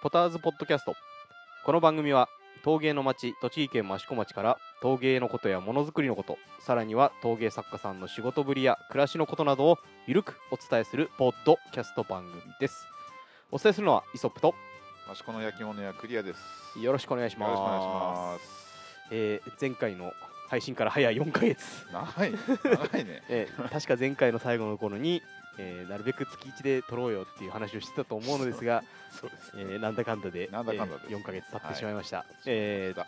ポターズポッドキャストこの番組は陶芸の町栃木県益子町から陶芸のことやものづくりのことさらには陶芸作家さんの仕事ぶりや暮らしのことなどをゆるくお伝えするポッドキャスト番組ですお伝えするのはイソップと益子の焼き物屋クリアです。よろしくお願いしますよろしくお願いします。えー前回の配信から早4ヶ月、長い、長いね。えー確か前回の最後の頃に、えーなるべく月1で撮ろうよっていう話をしてたと思うのですが、そうです。えーなんだかんだでなんだかんだですえー4ヶ月経ってしまいました、ええー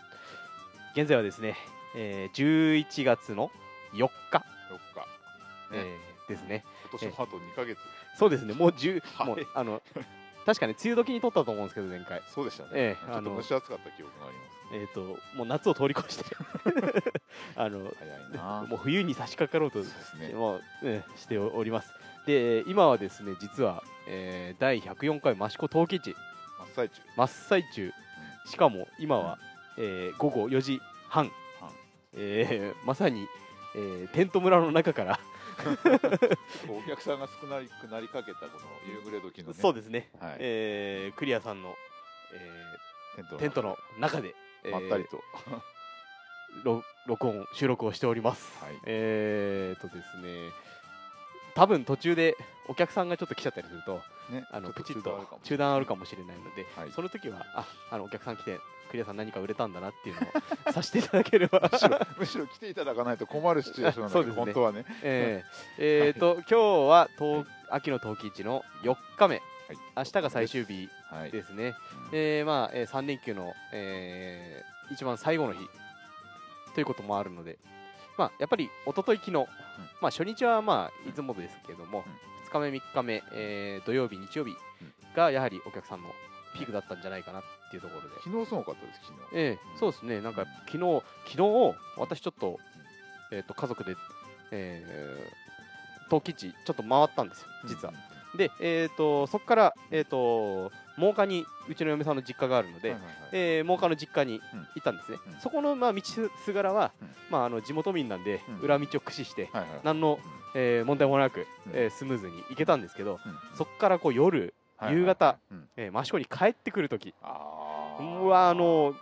現在はですね、えー11月の4日、四日。えね、ーですね今年もあと二ヶ月。そうですねもう10、はいもうあの確かに梅雨時に撮ったと思うんですけど前回そうでしたね。ええちょっとあの蒸し暑かった記憶がありまえっ、ともう夏を通り越して あの。もう冬に差し掛かろうとね。もう、ね、しておりますで今はですね実は、えー第104回益子陶器市。真っ最中。真っ最中。しかも今は、えー午後4時半、半。えーまさに、えーテント村の中から、お客さんが少なくなりかけたこの夕暮れ時のね。そうですね、はい。えークリアさんの、えテントーテントの中で、えーまったりと。ろ録音収録をしております、はい。えーとですね多分途中でお客さんがちょっと来ちゃったりするとね。あのプチッと中断あるかもしれないので、はい。その時はああのお客さん来てクリアさん何か売れたんだなっていうのを させていただければ。むしろむしろ来ていただかないと困るシチュエーションなんだけど、そうですね。本当はね。えーえーと今日は冬秋の陶器市の4日目、明日が最終日はい。ですね、うん。えーまあ、えー3連休の、えー一番最後の日ということもあるので、まあ、やっぱり一昨日昨日、まあ、初日はまあいつもですけども、2日目3日目、えー土曜日日曜日がやはりお客さんのピークだったんじゃないかなっていうところで、昨日すごかったです。昨日。ええそうですね。なんか昨日昨日私ちょっと,、えー、と家族で、えー、陶器市ちょっと回ったんですよ実は、で、えー、とそこから、えー、と真岡にうちの嫁さんの実家があるので、はいはいはい。えー真岡の実家にうん。行ったんですね、うん。そこの、まあ、道すがらは、うん。まあ、あの地元民なんで、うん。裏道を駆使して、はいはい。何の、えー問題もなく、うん。えースムーズに行けたんですけど、うん。そこからこう夜、はいはいはい。えー益子に帰ってくるときあー。うわあの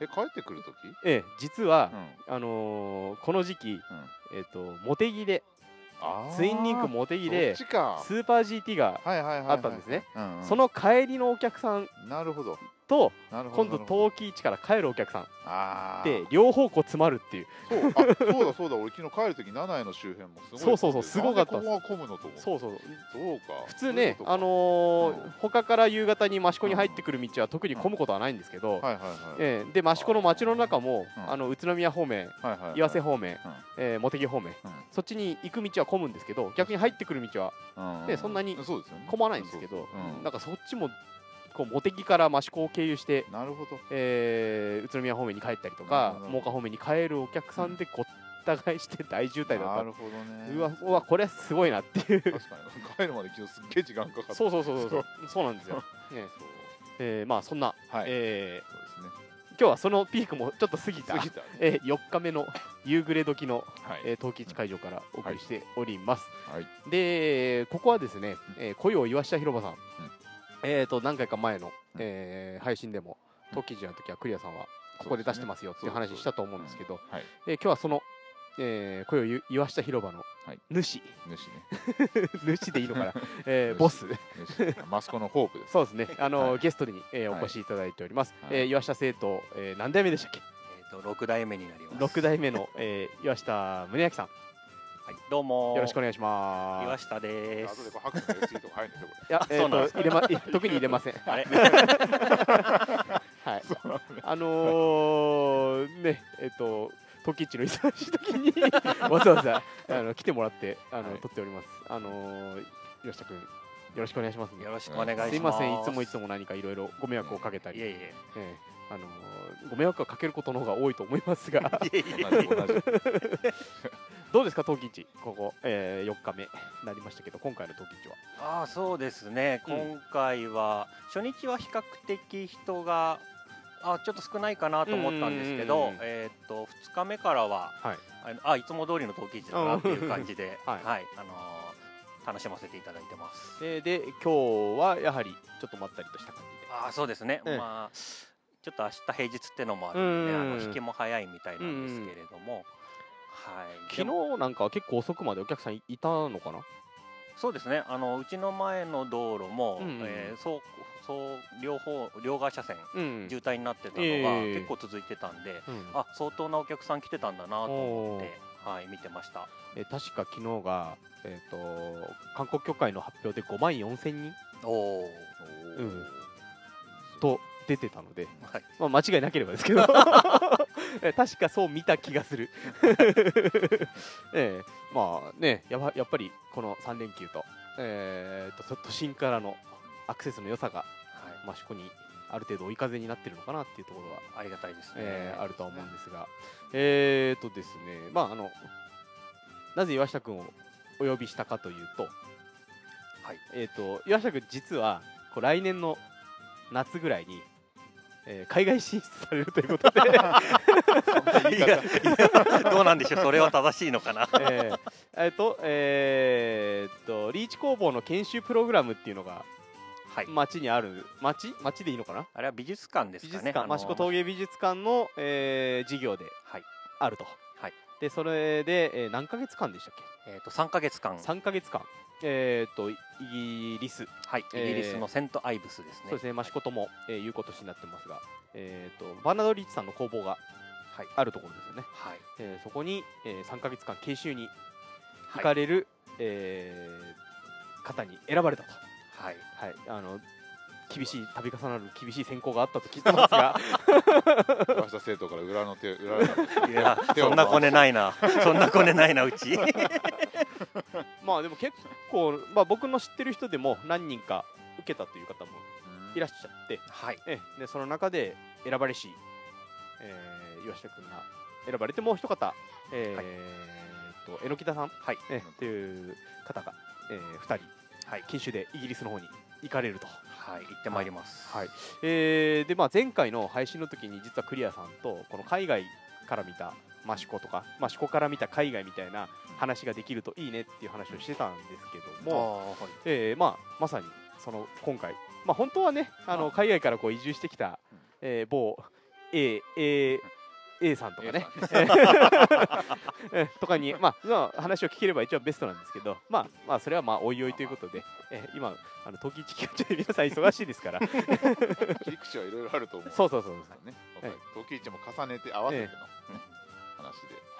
え帰ってくる時？えー実はう、ん。あのーこの時期、うん。えー、とモテギでツインリンクモテギでスーパー GT があったんですね、その帰りのお客さん。なるほどと今度陶器市から帰るお客さん。で両方こう詰まるっていう。そうあそうだそうだ。俺昨日帰る時七重の周辺もすごいそうそうそうすごかったここが混むのと思うそうそう。そうか。普通ねあのー他から夕方に益子に入ってくる道は特に混むことはないんですけど、はいはいはい。えーで益子の街の中も、うん。あの宇都宮方面はいはいはい岩瀬方面、うん。えー茂木方面そっちに行く道は混むんですけど逆に入ってくる道はうん。うんでそんなにそうですよね。混まないんですけど、そうそう。うん。なんかそっちもこう茂木から益子を経由して、なるほど。えー宇都宮方面に帰ったりとなか真岡方面に帰るお客さんでごった返して大渋滞だった。なるほどね。うわうわこれすごいなっていう。確かに。帰るまで昨日すっげえ時間かかった。そうそうそうそう。そうなんですよ、ね。えーまあそんな、はい。えーそうですね。今日はそのピークもちょっと過ぎた。過ぎた。ねえー4日目の夕暮れ時の、はい。えー陶器市会場からお送りしております、はい。でここはですね、えー、恋を岩下広場さん、えー、と何回か前の、えー配信でも陶器市の時はクリアさんはここで出してますよっていう話したと思うんですけど、はい。えー今日はその、えー、恋を岩下広場のはい。主、主ね。主でいいのかな、えーボス。主。マスコのホープです。そうですね。あの、はい。ゲストに、えーはい。お越しいただいております、はい。えー岩下生徒、えー何代目でしたっけ？えっ、と六代目になります。6代目の、えー岩下宗明さんはい、どうも。よろしくお願いします岩下で後でこす。れ拍手のやついいとこ入るんでしょこいや、えーそうなんですと入れま特に入れません。あれ、はい。あのー、ね、えっ、と、トキッチの忙しい時に わざわざあの来てもらってあの、はい撮っております。あのー、吉田君、よろしくお願いします、ね。よろしくお願いします。すいません、いつもいつも何かいろいろご迷惑をかけたり、いえいえ。ええあのーご迷惑をかけることの方が多いと思いますが、いえいえ。どうですか、陶器市、ここ、えー、4日目になりましたけど、今回の陶器市は。ああ、そうですね。うん今回は、初日は比較的人が。あちょっと少ないかなと思ったんですけうんうんうん、どえっ、と2日目からははい。あのあいつも通りの陶器市だなっていう感じで、ははいい、あのー楽しませていただいてます。えーで、今日はやはりちょっとまったりとした感じで。ああそうですね、ええまあちょっと明日平日ってのもあるんで、ね、あうんの引きも早いみたいなんですけれども、はい。昨日なんかは結構遅くまでお客さんいいたのかな？そうですね。あのうちの前の道路も、うんうんえーそうそう両方両側車線うん。渋滞になってたのがええ。結構続いてたんで、うん。あ相当なお客さん来てたんだなと思って、はい、見てました。えー確か昨日が、えー、と韓国協会の発表で5万4千人。おおうん。と出てたので、はい。まあ、間違いなければですけど。えー確かそう見た気がする、ええまあねやばやっぱりこの3連休と,、えー、と都心からのアクセスの良さがはい。益子にある程度追い風になってるのかなっていうところはありがたいですね、えーあるとは思うんですが、えーとですね、まああの、なぜ岩下君をお呼びしたかというと、はい。えーと岩下君、実はこう来年の夏ぐらいに、えー海外進出されるということで、どうなんでしょうそれは正しいのかな。えーえーとえーとリーチ工房の研修プログラムっていうのがはい。町にある、町町でいいのかな？あれは美術館ですかね。美術館、益子陶芸美術館の、えー事業ではい。あると。はいでそれで、えー何ヶ月間でしたっけ？えー、と3か月間。3ヶ月間、えー、とイギリス、はい、イえーギリスのセントアイブスですね。そうですね、益子とも、えーいうことになってますが、えー、とバーナード・リーチさんの工房がはい、あるところですよね、はい、えーそこに、えー3ヶ月間研修にはい。行かれる、えー方に選ばれたと、はい、はい、あの厳しい度重なる厳しい選考があったと聞いてますが。岩下生徒から裏の手裏のいや、そんなコネないな、そんなコネないな、うち。まあでも結構、まあ、僕の知ってる人でも何人か受けたという方もいらっしゃって、はい、ええでその中で選ばれし、えー、岩下君が選ばれてもう一方、えーと榎田さん、はい、えーという方が、えー、2人、はい。研修でイギリスの方に行かれると。はい、行ってまいります。はい。えーでまあ、前回の配信の時に実はクリアさんとこの海外から見た益子とか益子から見た海外みたいな話ができるといいねっていう話をしてたんですけども、はい、えーまあ、まさにその今回、まあ、本当はねあのあ。海外からこう移住してきた、うん。えー某 A, A, A さんとかね。とかに、まあ、まあ話を聞ければ一番ベストなんですけど、まあ、まあそれはまあおいおいということで、えー今あの時一期間中皆さん忙しいですから。切り口はいろいろあると思う。そうそうそうそう。ね。はい時市も重ねて合わせての、ね話で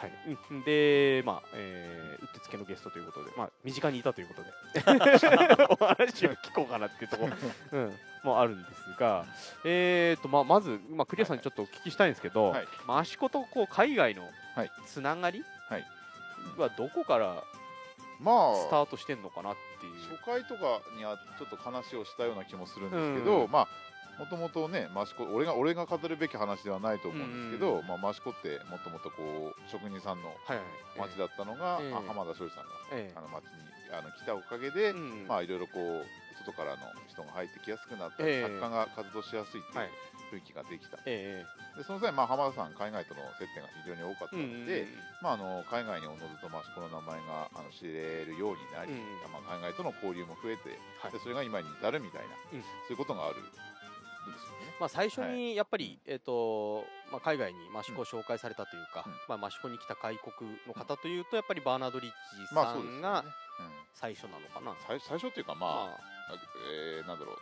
はい、うん。で、まあ、えー、うってつけのゲストということで、まあ、身近にいたということで、お話を聞こうかなっていうところ、うん、もあるんですが、えーと、まあ、まず、まあ、クリアさんにちょっとお聞きしたいんですけど、はい。まあ、益子とこう海外のはい。つながりはい。はどこからまあスタートしてんのかなっていう。初回とかにはちょっと話をしたような気もするんですけど、うん。まあもともとね益子俺が俺が語るべき話ではないと思うんですけど、うんまあ、益子ってもともとこう職人さんのはいはい。町だったのが、ええ。あ浜田庄司さんがええ。あの町にあの来たおかげで、うんまあいろいろこう外からの人が入ってきやすくなった、ええ。作家が活動しやすいっていはい。う雰囲気ができた、えでその際、まあ、浜田さん海外との接点が非常に多かったえので、まあ、あの海外におのずと益子の名前があの知れるようになり、うん。まあ、海外との交流も増えて、はい。でそれが今に至るみたいな、うん。そういうことがある。まあ、最初にやっぱり、えーとまあ、海外に益子を紹介されたというか、うん。まあ、益子に来た外国の方というとやっぱりバーナード・リッチさんがうん。最初なのかな。最最初っていうかまあ、まえーなんだろう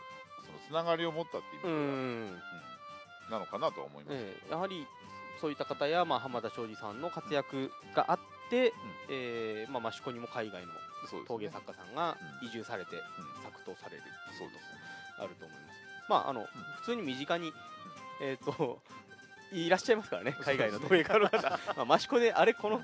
そのつながりを持ったっていう意味では、んうんなのかなとは思います、ええやはりそういった方や、まあ、浜田庄司さんの活躍があって、えーまあ、益子にも海外の陶芸作家さんがうん。移住されてうん。作陶されるそうですあると思います。まああの普通に身近に、えっ、といらっしゃいますからね海外の陶芸家の方、まあ、益子であれこの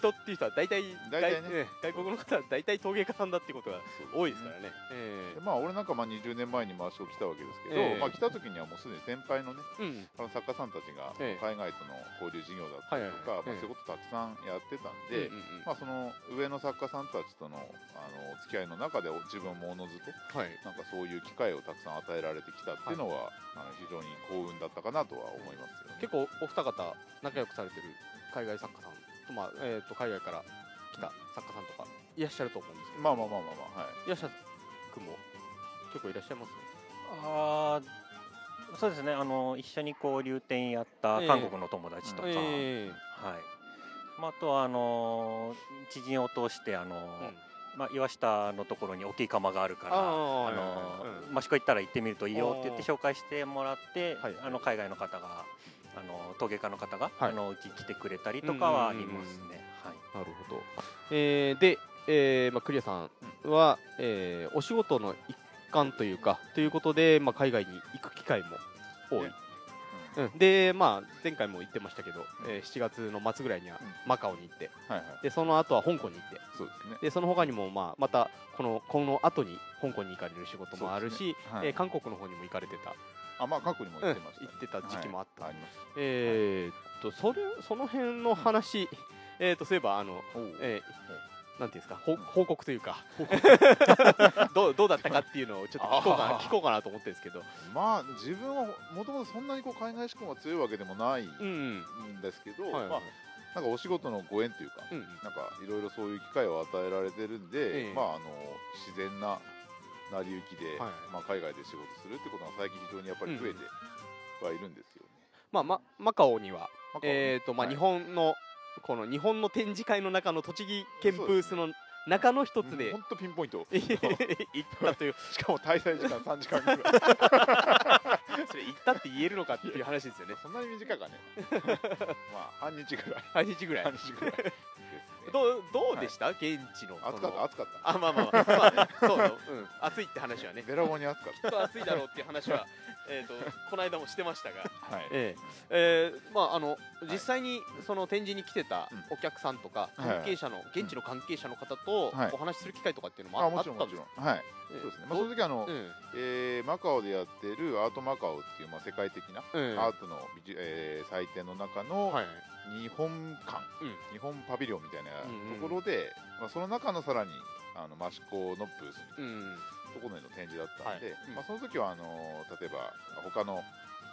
人っていう人は大体大体ね。外外国の方は大体陶芸家さんだっていうことが多いですからね。えでまあ俺なんかまあ20年前に回しを来たわけですけど、ええ。まあ来た時にはもうすでに先輩のねえうん。あの作家さんたちがええ。海外との交流事業だったりとか、はいはいはい。まあ、そういうことたくさんやってたんで、うんうんうん。まあ、その上の作家さんたちとのあの付き合いの中で自分もおのずとはい。なんかそういう機会をたくさん与えられてきたっていうのは、あの非常に幸運だったかなとは思いますよね。結構お二方仲良くされてる海外作家さんと,、まあえー、と海外から来た作家さんとかいらっしゃると思うんですけど、まあまあまあまあまあはい。いらっしゃる君も結構いらっしゃいますあそうですね。あの一緒にこう流店やったええ。韓国の友達とか、えはい。まあ、あとはあの知人を通してあの、まあ、岩下のところに大きい窯があるから益子行ったら行ってみるといいよって言って紹介してもらって、はい。あの海外の方があの陶芸家の方が、はい。あの来てくれたりとかはありますね。はい。なるほど、えーで、えーまあ、クリアさんは、えーお仕事の一環というかということで、まあ、海外に行く機会も多い、ねうん、で、まあ、前回も言ってましたけど、えー7月の末ぐらいにはうん。マカオに行ってはいはい。でその後は香港に行ってそうですね。でその他にも、まあ、またこのこの後に香港に行かれる仕事もあるし、ね。はい。えー韓国の方にも行かれてた、あまあ過去にもうん言ってました、行ってた時期もあった、はいえーっとそれその辺の話、えーっとそういえばあの、えーなんていうんですか、報告というか。どうどうだったかっていうのをちょっと聞こうかな聞こうかなと思ってるんですけど、まあ自分はもともとそんなにこう海外志向が強いわけでもないうんん。ですけど、はいはいまあなんかお仕事のご縁というか、うん。なんかいろいろそういう機会を与えられてるんで、ええ。まああの自然な成り行きで、はいまあ海外で仕事するってことが最近非常にやっぱり増えてはいるんですよね。まあ、まマカオには、まあえーとまあ、はい日本のこの日本の展示会の中の栃木県ブースの中の一つで本当ピンポイント。行ったという しかも滞在時間3時間ぐらい。それ行ったって言えるのかっていう話ですよねそんなに短いかね。まあ半日ぐらい。半日ぐらい半日ぐらい。どうどうでした、現地の暑かった暑かった。あまあまあまあ、まあ、そうだ、うん、暑いって話はね。べらぼうに暑かっきっと暑いだろうっていう話は えーとこの間もしてましたが。た。はい。ええ。えーまああの実際にその展示に来てたうんお客さんとかはい。はい関係者の現地の関係者の方とはい。お話しする機会とかっていうのもあああもちろんもちったんですかろん。はい。そうですね。まあその時あの、う？ん。えーマカオでやってるアートマカオっていうまあ世界的なうん。アートのえー祭典の中のはい日本館、うん。日本パビリオンみたいなうんうん。ところで、まあ、その中のさらにあの益子のブースみうんたいなところでの展示だったんで、はい。うん。まあ、その時はあの例えば他の、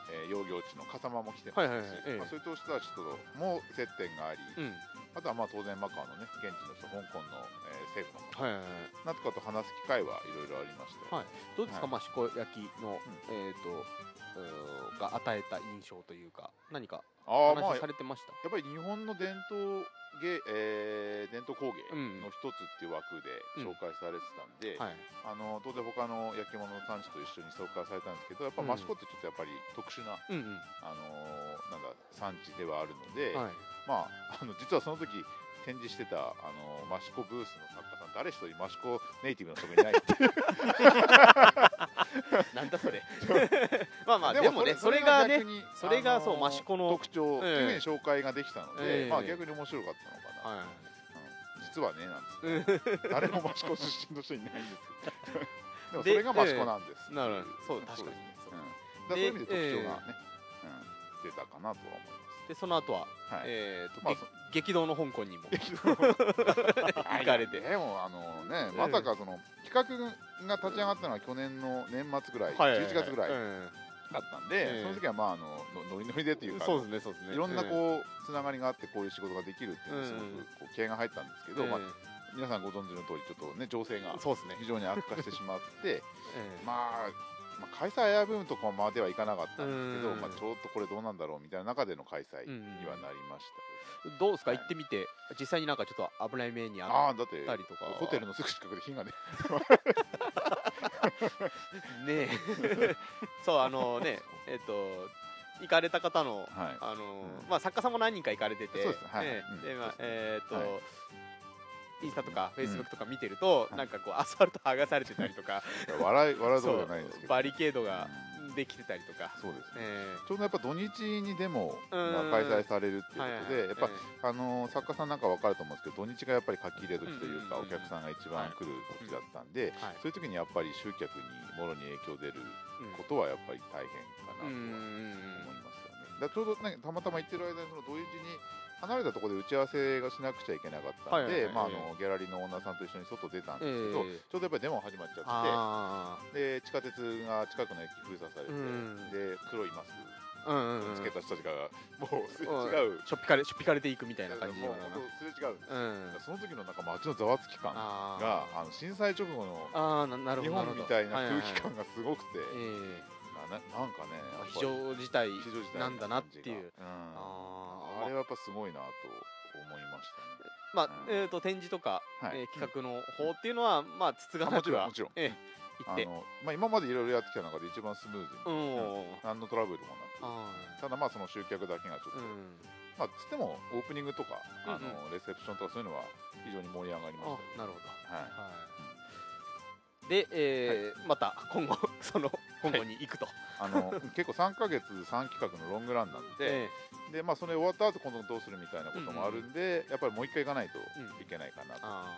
えー、養業地の笠間も来てましたし、はいはいはい。ええ。まあ、そういう人たちとも接点があり、うん。あとはまあ当然マカオのね現地の人香港の、えー政府の方はいはいはい。なんとかと話す機会はいろいろありまして、はい。どうですか、はい。益子焼きの、えっ、とうーが与えた印象というか何かああまあ話されてました、やっぱり日本の伝統芸、えー伝統工芸うんの一つっていう枠で紹介されてたんで、はい。あの当然他の焼き物の産地と一緒に紹介されたんですけどやっぱうん益子ってちょっとやっぱり特殊な、うんうん。あのーなんだ産地ではあるので、はい。まああの実はその時展示してたあの益子ブースの作家さん誰一人益子ネイティブの人がいないっていう なんだそれ。まあまあでもねそれがねそれがそうあのー益子の特徴っていうふうに紹介ができたので、ええ。まあ逆に面白かったのかな、はうん。実はねなんつって誰も益子出身の人いないんですよ。でもそれが益子なんです。いなるほど。そう確かに。そうう。ん、だそういう意味で特徴がね、うん、出たかなとは思いでその後は、ます。はい。えーと、まあげ激動の香港にも。行行かれて。でもあのね、ええ。まさかその企画が立ち上がったのは去年の年末ぐらい、はい。11月ぐらいうんだったんで、ええ。その時はまああののノリノリでというか、そうですねそうですね。いろんなうんこうつながりがあってこういう仕事ができるっていうのがすごうん。くこう気合が入ったんですけど、えまあ皆さんご存知の通りちょっとね情勢がーそうですね、非常に悪化してしまって、えーまあ。まあ、開催危うむとこまではいかなかったんですけど、うん。まあ、ちょっとこれどうなんだろうみたいな中での開催にはなりました、どうですか、はい。行ってみて。実際になんかちょっと危ない目にあああだったりとか。ホテルのすぐ近くで火がね。ねえ。そうあのねえっ、と行かれた方のはい。あの、うん。まあ作家さんも何人か行かれてて。そうです。はい。ねうん。でまあえっ、と、はいインスタとかフェイスブックうんとか見てると、はいなんかこうアスファルト剥がされてたりとか 笑い笑うとこじゃないんですけど。バリケードができてたりとか、そうですね。えちょうどやっぱ土日にデモうん。が開催されるっていうことで、やっぱ、えあの作家さんなんか分かると思うんですけど土日がやっぱり書き入れ時というか、うんうんうんお客さんが一番来る時だったんで、はい。そういう時にやっぱり集客にもろに影響出るうんことはやっぱり大変かなとはうんうん思いますよね。だちょうどねたまたま行ってる間にその土日に離れたところで打ち合わせがしなくちゃいけなかったんで、ギャラリーのオーナーさんと一緒に外出たんですけど、ええちょうどやっぱりデモ始まっちゃって。あで地下鉄が近くの駅封鎖されて、うんで黒いマスクつけた人たちがもうすれ違う、しょっぴかれしょっぴかれていくみたいな感じもうすれ違う。その時のなんか街のざわつき感あがあの震災直後のああななるほ日ど。本みたいな空気感がすごくて、えまあななんかねやっ市場自体市場自体なんだなっていう。うんあーあれはやっぱすごいなと思いましたね。まあ、うん。えー、と展示とか、はい。えー企画の方っていうのは、まあ筒があなくはもちろんもちろん。ええ行って。あの、まあ、今までいろいろやってきた中で一番スムーズうに、ん、何のトラブルもなあくただまあその集客だけがちょっと、ーうん。まあつってもオープニングとか、あのうん。レセプションとかそういうのは非常に盛り上がりました。あなるほど。はい。はいで、えーまた今後 その今後に行くと、あの 結構3ヶ月3企画のロングランなんで、えでまあ、それ終わった後今度どうするみたいなこともあるんで、やっぱりもう一回行かないといけないかなと思あっ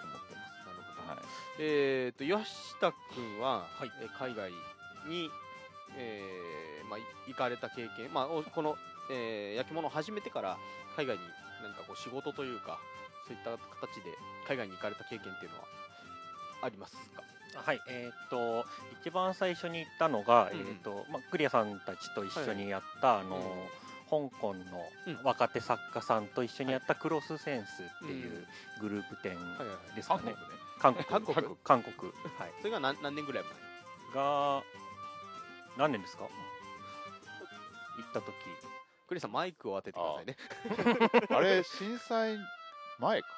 てます。あなるほど、はい、えー、と岩下君は、はい。えー海外に、えーまあ、い行かれた経験、まあ、おこの、えー焼き物を始めてから海外に何かこう仕事というかそういった形で海外に行かれた経験っていうのは？ありますか？はい、えーっと一番最初に行ったのが、うんうん。えーっとまあ、クリアさんたちと一緒にやった、あのうん。香港うん。の若手作家さんと一緒にやったクロスセンスっていうグループ展はいはいはい。ですかね韓国。ね。韓国？韓国。韓国はい。それが何何年ぐらいが何年ですか？行った時。クリスさんマイクを当ててくださいね。あれ震災前か、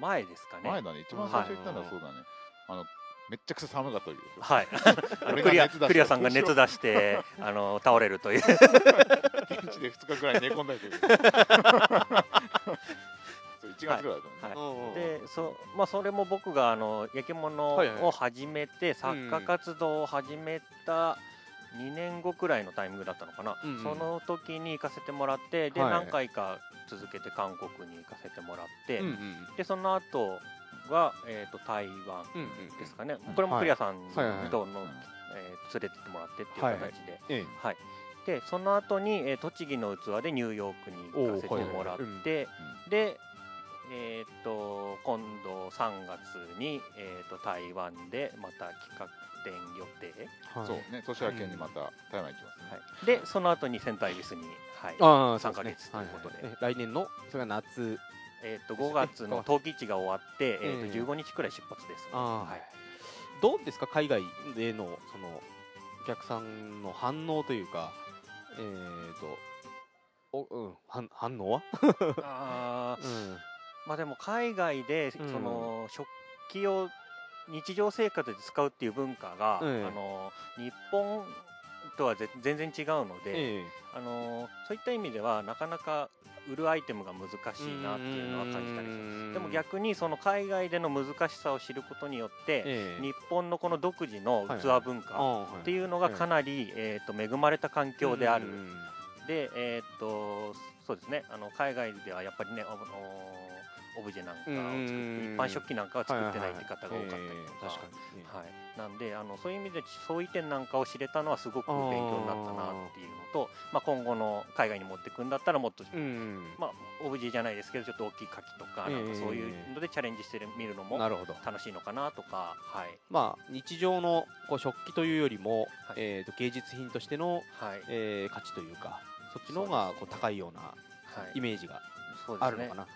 前ですかね。前だね。一番最初行ったのはそうだね、あのめっちゃくちゃ寒かった時でしょ。はい。俺クリアが熱出したクリアさんが熱出して あの倒れるという。現地で2日ぐらい寝込んだりとかそう1月ぐらいだったね、はい。うんうんでそ,、まあ、それも僕があの焼き物はいはいを始めて、作家活動を始めた2年後くらいのタイミングだったのかな、うんうん。その時に行かせてもらってで、はい。何回か続けて韓国に行かせてもらって、うんうんでその後が、えー、と台湾うんうんですかね、これもクリアさんはいはいはい。との、えー連れてってもらってっていうはい。はい。形で。えはい、でその後に、えー栃木の器でニューヨークに行かせてもらって、で、えー、と今度3月に、えー、と台湾でまた企画展予定、えはい。そう。ね年明けにまた台湾行きますね、はい、でその後にセンターイスに、はいああ3ヶ月ということで、はいはい。え来年の？それが夏。えー、と5月の冬季市が終わって、えー、とええ15日くらい出発です、ねああはい、どうですか？海外でのそのお客さんの反応というかえー、とお、うん、反反応は、あー。うん。まあでも海外で、うん。その食器を日常生活で使うっていう文化が、ええ。あの日本とはぜ全然違うので、えあのそういった意味ではなかなか売るアイテムが難しいなっていうのは感じたりします。でも逆にその海外での難しさを知ることによって、ええ。日本のこの独自のはい器文化あっていうのがかなり、えー、と恵まれた環境である、うんでえーっとそうですね。あの海外ではやっぱりねあのオブジェなんかを作ってうん一般食器なんかは作ってないって方が多かったりとか、はいなんであのそういう意味で相違点なんかを知れたのはすごく勉強になったなっていうのとまあ、今後の海外に持っていくんだったらもっと、うんまあ、オブジェじゃないですけどちょっと大きい牡蠣とかええなんかそういうのでチャレンジしてみるのもなるほど。楽しいのかなとか、はい。まあ日常のこう食器というよりも、はい。えー、と芸術品としての、はい。えー価値というかそっちの方がこう高いようなはい。イメージがそうですね。あるのかな。はい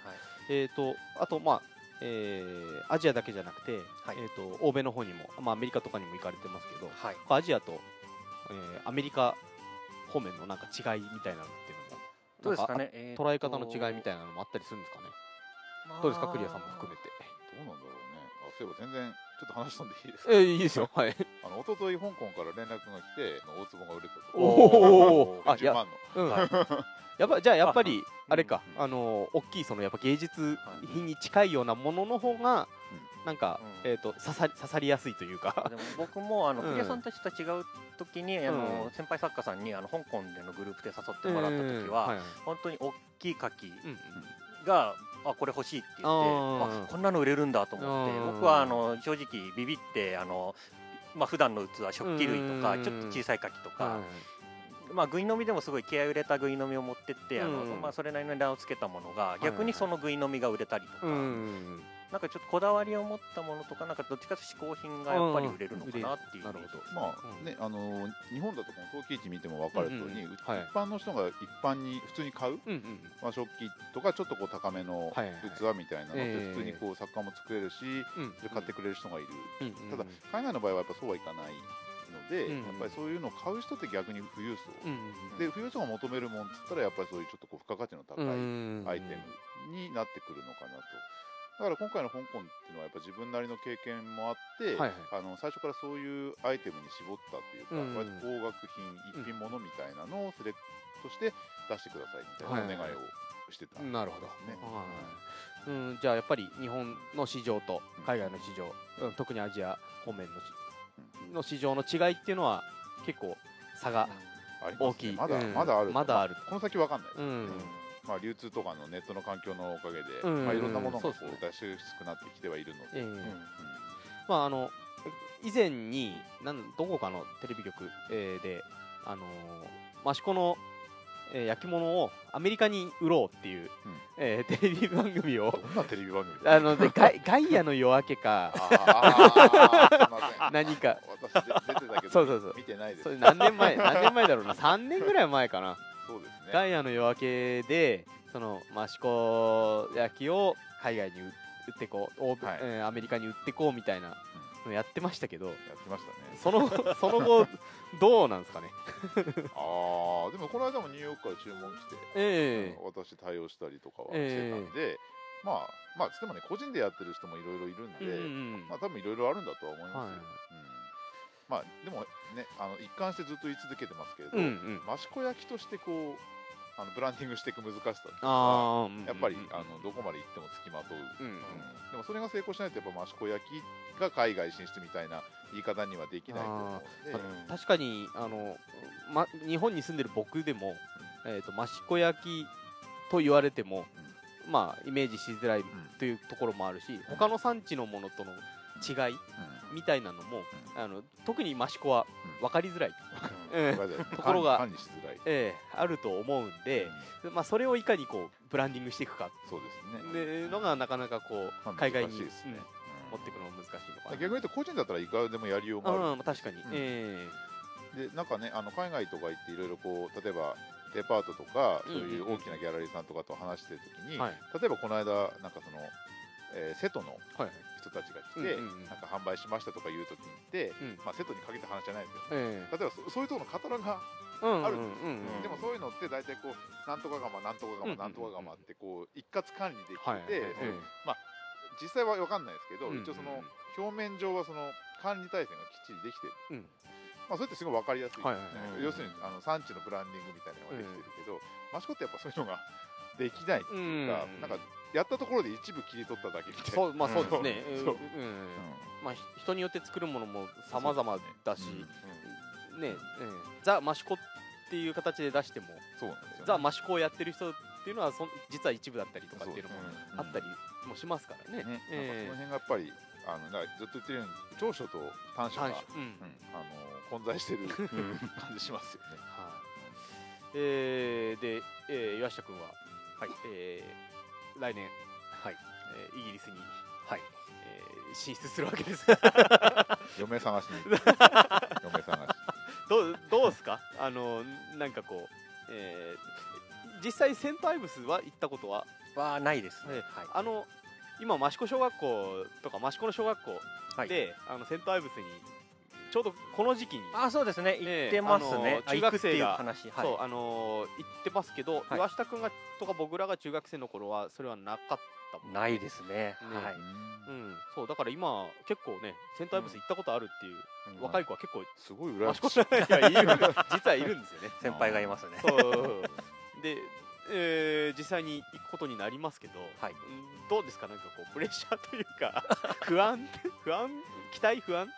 えー、とあと、まあえーアジアだけじゃなくて、はい。えー、と欧米の方にも、まあ、アメリカとかにも行かれてますけど、はい。アジアと、えーアメリカ方面のなんか違いみたいなのっていうのもどうですかね、えーと捉え方の違いみたいなのもあったりするんですかね、どうですか？クリアさんも含めて。どうなんだろうねあそういえば全然ちょっと話飛んでいいですか？えー、いいですよ。はい。あの一昨日香港から連絡が来て大壺が売れたと。おー。あい10や万の。うん。やっぱじゃあやっぱりああれか、うん。あの大きいそのやっぱ芸術品に近いようなものの方が、なんか、うん。えっ、と刺さり刺さりやすいというか。でも僕もあの、うん。クリアさんたちと違う時にあの、うん。先輩作家さんにあの香港でのグループで誘ってもらった時は、本当に大きい牡蠣が、あこれ欲しいって言ってあこんなの売れるんだと思ってうん僕はあの正直ビビってあのまあ普段の器食器類とかうんちょっと小さい牡蠣とかはいまあ、ぐい飲みでもすごい気合い入れたぐい飲みを持ってって、あのうんまあ、それなりの値段をつけたものがい逆にそのぐい飲みが売れたりとか、うんなんかちょっとこだわりを持ったものとかなんかどっちかというと嗜好品がやっぱり売れるのかなっていう。なるほど。まあうん。ねあの日本だとこの陶器市見ても分かる通り、うんうん一般の人が一般に普通に買う、うんうんまあ、食器とかちょっとこう高めの器みたいなのっ普通にこう作家も作れるし、うんで買ってくれる人がいる、うんうんただ海外の場合はやっぱそうはいかないので、うんやっぱりそういうのを買う人って逆に富裕層、うんで富裕層が求めるもんっつったらやっぱりそういうちょっとこう付加価値の高いうん。アイテムになってくるのかなと。だから今回の香港っていうのはやっぱ自分なりの経験もあって、はいはい。あの最初からそういうアイテムに絞ったっていうか、うん。割と高額品、一品物みたいなのをセレクトして出してくださいみたいなお願いをしてたんですね。なるほど、うん、じゃあやっぱり日本の市場と海外の市場、うん特にアジア方面のしの市場の違いっていうのは結構差が、大きいまだ、うんまだあるまだあるこの先わかんないです、うんまあ、流通とかのネットの環境のおかげで、うん。まあ、いろんなものがこう出しやすくなってきてはいるので、まああの以前になんどこかのテレビ局、えーであのー益子の、えー焼き物をアメリカに売ろうっていう、うん。えーテレビ番組をどんなテレビ番組あのでガイガイアの夜明けか何か。私で出てたけどそうそうそう。見てないです。それ何年前何年前だろうな。3年ぐらい前かな。そうですね。ガイアの夜明けでその益子焼きを海外に売ってこう、はい。えーアメリカに売ってこうみたいなのやってましたけどやってましたね。その その後どうなんですかね？ああでもこの間もニューヨークから注文来て、ええ。あの私対応したりとかはしてたんで、まあまあつってもね個人でやってる人もいろいろいるんで、うんうんまあ多分いろいろあるんだとは思いますよ、はいうん。まあでもねあの一貫してずっと言い続けてますけれど、うんうん。益子焼きとしてこうあのブランディングしていく難しさっていうのあはあやっぱり、うんあのどこまで行ってもつきまとう、うんうん。でもそれが成功しないとやっぱ益子焼きが海外進出みたいな言い方にはできないと思うので。まあ確かにあの、ま、日本に住んでる僕でも、えー、と益子焼きと言われても、まあイメージしづらいというところもあるし、他の産地のものとの違いみたいなのも、あの特に益子は分かりづらい、ところがええあると思うんで、まあ、それをいかにこうブランディングしていくか。そうですね。っていうのがなかなかこまあう海外に、持っていくのが難しいのかな。逆に言うと個人だったらいかがでもやりようがある。うん、確かに、うん。えでなんかねあの海外とか行っていろいろこう例えばデパートとかそういう大きなギャラリーさんとかと話してる時に、えはい。例えばこの間なんかその、えー瀬戸のはい人たちが来て、うんうんうん。なんか販売しましたとかいう時って、うん。まあ、瀬戸にかけた話じゃないですけど、え。例えばそそういうところのカタログが、えうんあるうんうん。うんでもそういうのって大体こうなんとか釜なんとか釜うんうんうんなんとか釜ってこう一括管理できてて、はいええ実際は分かんないですけど、うんうんうん。一応その表面上はその管理体制がきっちりできてる、うん。まあ、それってすごい分かりやすいですね、はいはいはい。要するにあの産地のブランディングみたいなのができてるけど、益子ってやっぱそういうのができないっていうか、うん。なんかやったところで一部切り取っただけみたいな。そうまあそうですね、そううん。う。ん。まあひ人によって作るものも様々だし、うん。ね、うん。ザ・マシコっていう形で出しても、そうなんですよ、ね、ザ・マシコをやってる人っていうのはそん実は一部だったりとかっていうのもあったりもしますからね。ね、えなんかその辺がやっぱりあのずっと言ってるように長所と短所が、うん。うん。あの混在してる 感じしますよね。はい。えーで、えー岩下君は、はい。えー来年、はいえーイギリスに、はい。えー進出するわけです。嫁探しに。嫁探し。どうどうですか？あのなんかこう、えー実際セントアイブスは行ったことは？はないですね、ええはい。あの今益子小学校とか益子の小学校はい。で、あのセントアイブスにちょうどこの時期にあそうですね。ええ行ってますね、中学生が話。はい。そうあのー行ってますけど、はい。岩下君がとか僕らが中学生の頃はそれはなかったもんないですね。ね。はい。うん、そうだから今結構ねセントアイブス行ったことあるっていううん。若い子は結構すごい羨ましい。いる。実はいるんですよね。先輩がいますね。そう。で、えー実際に行くことになりますけど、はい。うんどうですか？なんかこうプレッシャーというか 不安？不安？期待？不安？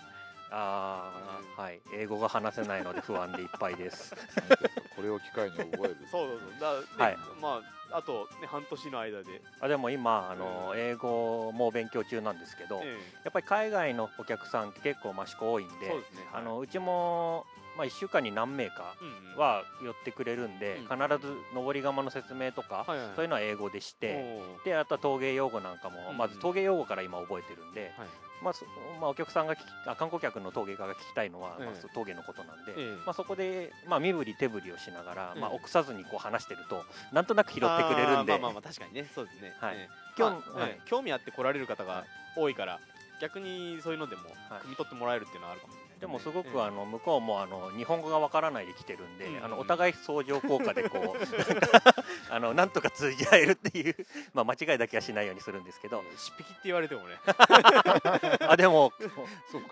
ああはい。英語が話せないので不安でいっぱいです。これを機会に覚える。そうそうそう。だ、ねはい。まああと、ね、半年の間で、あでも今あの英語も勉強中なんですけど、えやっぱり海外のお客さんって結構益子多いんでえそうですねあのうちも、まあ、1週間に何名かは寄ってくれるんで、うん。必ず上り窯の説明とか、そういうのは英語でして、であとは陶芸用語なんかも、うん。まず陶芸用語から今覚えてるんで、はいまあそまあ、お客さんが聞きあ観光客の陶芸家が聞きたいのは、ええ。まあ、陶芸のことなんで、ええ。まあ、そこで、まあ、身振り手振りをしながら、まあ、ええ臆さずにこう話してるとなんとなく拾ってくれるんで。まあまあまあ確かにねそうですね、はい。ええ。興味あって来られる方がはい。多いから逆にそういうのでもはい。汲み取ってもらえるっていうのはあるかもしれないでもすごくあの向こうもあの日本語がわからないで来てるんで、うん。あのお互い相乗効果でこう あのなんとか通じ合えるっていう、まあ、間違いだけはしないようにするんですけど。しっぴきって言われてもね。あでも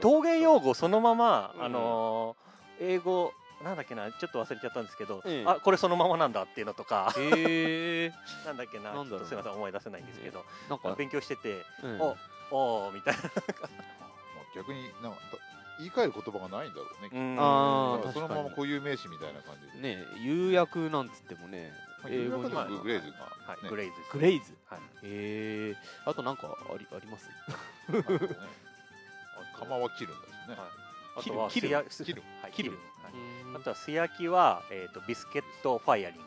陶芸用語そのまま、うんあのー英語なんだっけなちょっと忘れちゃったんですけど、うん。あこれそのままなんだっていうのとか。へえ なんだっけななんだろう。ちょっとすみません思い出せないんですけど、なんか、勉強してて、うん。おおーみたいな。まあ逆になんか言い換える言葉がないんだろうね。うん。あそのまま固有名詞みたいな感じで、ね有薬なんつってもねまあ、英語にグレーズが、はい、ね。グレイズですグレイズ。はい。へえあとなんかありあります？釜は切るんだしね、はい。あとは切る。切る。はい、切る。はい。あとは素焼きは、えー、とビスケットファイアリン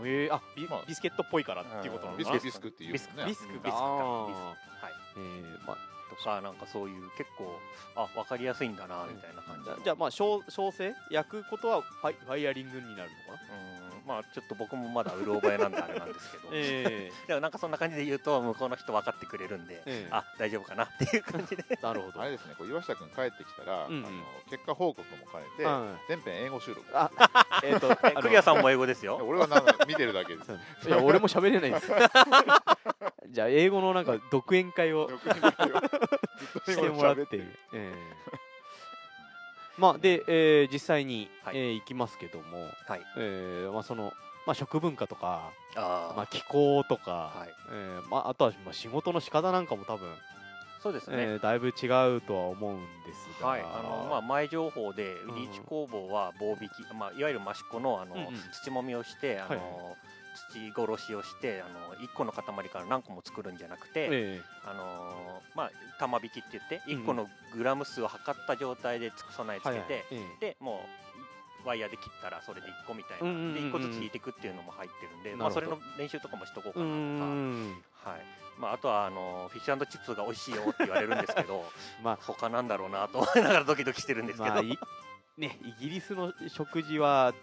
グへえあビまあ。ビスケットっぽいからっていうことなのビかなスクビスクっていうビスクビスク。ビスクはい。えー。まあとかなんかそういう結構あ分かりやすいんだなみたいな感じじゃじゃあまあ小小生？焼くことはファイファイアリングになるのかな？うんまあちょっと僕もまだうる覚えなんであれなんですけど、え でもなんかそんな感じで言うと向こうの人分かってくれるんで、ええ。あ大丈夫かなっていう感じで。えなるほど。あれですねこう岩下君帰ってきたら、うん。うんあの結果報告も兼ねて、うん全編英語収録。あえっとあのクリアさんも英語ですよ。俺はなんか見てるだけです。いや俺も喋れないです。じゃあ英語のなんか独演会を してもらって。て。る、ええまあで、えー実際に、はい。えー行きますけども、はい。えーまあ、その、まあ、食文化とか、あまあ、気候とか、はい。えーまあ、あとはまあ仕事の仕方なんかも多分、そうですね、えーだいぶ違うとは思うんですが、はい。あのまあ、前情報でリーチ工房は棒引き、まあ、いわゆる益子のあの、うんうん。土もみをしてあの、はい土殺しをしてあの1個の塊から何個も作るんじゃなくて、えあのまあ、玉引きって言ってうんうん。1個のグラム数を測った状態でつ備えーはい付けて、はい。えでもうワイヤーで切ったらそれで1個みたいな、うんうんうんうん。で1個ずつ引いていくっていうのも入ってるんで、まあ、それの練習とかもしとこうかーうなとか。ーんはい。まあ、あとはあのフィッシュチップスが美味しいよって言われるんですけど まあ。他なんだろうなと思いながらドキドキしてるんですけど、まあいね、イギリスの食事は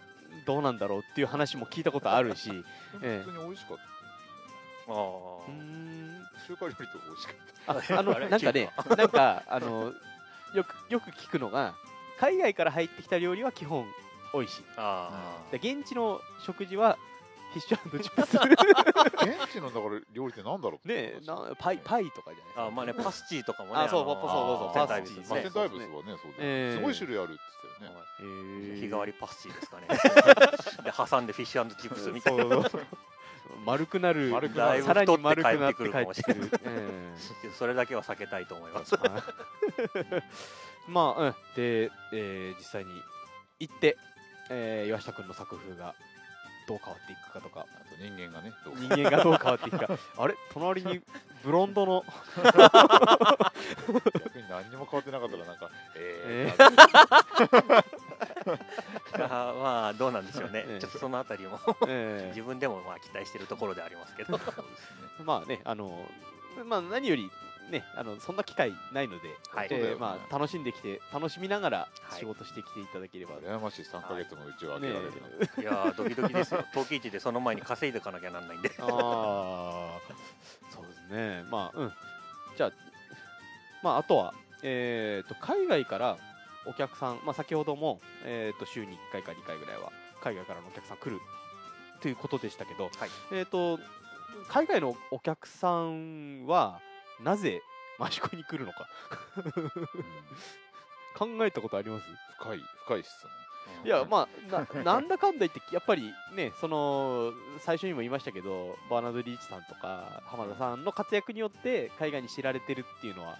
どうなんだろうっていう話も聞いたことあるし、ええ普通に美味しかった。あーうーん。中華料理とか美味しかった。ああのあれ？なんかねなんかあのよくよく聞くのが海外から入ってきた料理は基本美味しい。あ。で現地の食事はフィッシュチップス。現地のだから料理ってなんだろう？ねなパイパイとかじゃないですか。ーあーまあねパスチーとかもねあそうのそうそうパスチーセンターブスはねそうだよええ。すごい種類あるって言ってたよね。日替わりパスチーですかね。で挟んでフィッシュチップスみたいな。そうそう。丸くなる。丸くなるさらに丸くなって太って帰って帰ってくる、えそれだけは避けたいと思います。え まあ、うん、で、えー実際に行って、えー岩下君の作風がどう変わっていくかとか。あと人間がねどう人間がどう変わっていくか。あれ？隣にブロンドの。逆に何にも変わってなかったらなんかええー。あーまあどうなんでしょうね。ええ。ちょっとそのあたりもえ自分でもまあ期待してるところでありますけど。まあねあのまあ何よりねあのそんな機会ないので、はい。えーまあ楽しんできて楽しみながらはい。仕事してきていただければ、羨ましい3ヶ月もうちを開けねられるなんていやードキドキですよ。陶器市でその前に稼いでいかなきゃなんないんで。ああそうですね。まあうん。じゃあまああとはえー、と海外からお客さん、まあ、先ほども、えー、と週に1回か2回ぐらいは海外からのお客さん来るということでしたけど、はい。えー、と海外のお客さんはなぜ益子に来るのか。考えたことあります？深い深い質問。いやまあな なんだかんだ言ってやっぱりねその最初にも言いましたけどバーナード・リーチさんとか浜田さんの活躍によって海外に知られてるっていうのは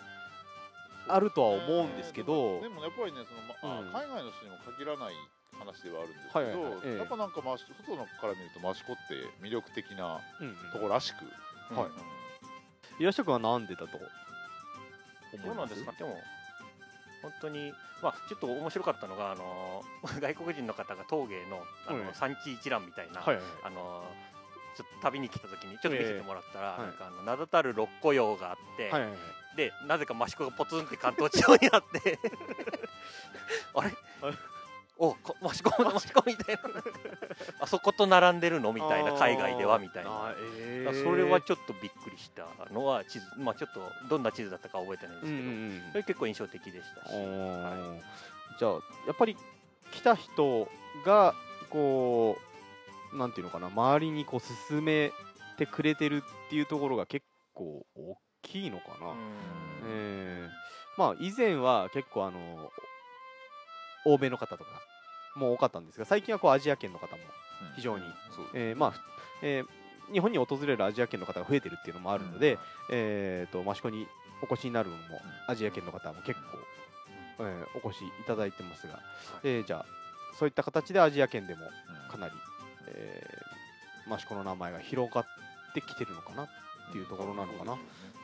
あるとは思うんですけど、でもやっぱりねその、まあうん。海外の人にも限らない話ではあるんですけど、はいはいはい。ええ。やっぱなんかマシ外のから見ると益子って魅力的なうんうんところらしく、はい。うん岩下君はなんでだと思どうなんですか？でも本当にまあちょっと面白かったのがあの 外国人の方が陶芸のあの、はい。産地一覧みたいな、はいはい。あのちょっと旅に来た時にちょっと見せてもらったら、ええなんかあの名だたる六甲窯があって、はいはいはい。でなぜか益子がポツンって関東地方にあって。あれ？おこ益子 益子。みたいな。あそこと並んでるのみたいな海外ではみたいな。えー。それはちょっとびっくりしたのは地図。まあちょっとどんな地図だったか覚えてないんですけど、んうんそれ結構印象的でしたし、はじゃあやっぱり来た人がこうなんていうのかな周りにこう進めてくれてるっていうところが結構大きいのかな、うん。えー。まあ以前は結構あの欧米の方とかも多かったんですが最近はこうアジア圏の方もうん。非常にえーまあふえー日本に訪れるアジア圏の方が増えてるっていうのもあるので、えー、と益子にお越しになるのもアジア圏の方も結構、えーお越しいただいてますが、えーじゃあそういった形でアジア圏でもうん。かなり、えー、益子の名前が広がってきてるのかなっていうところなのかな。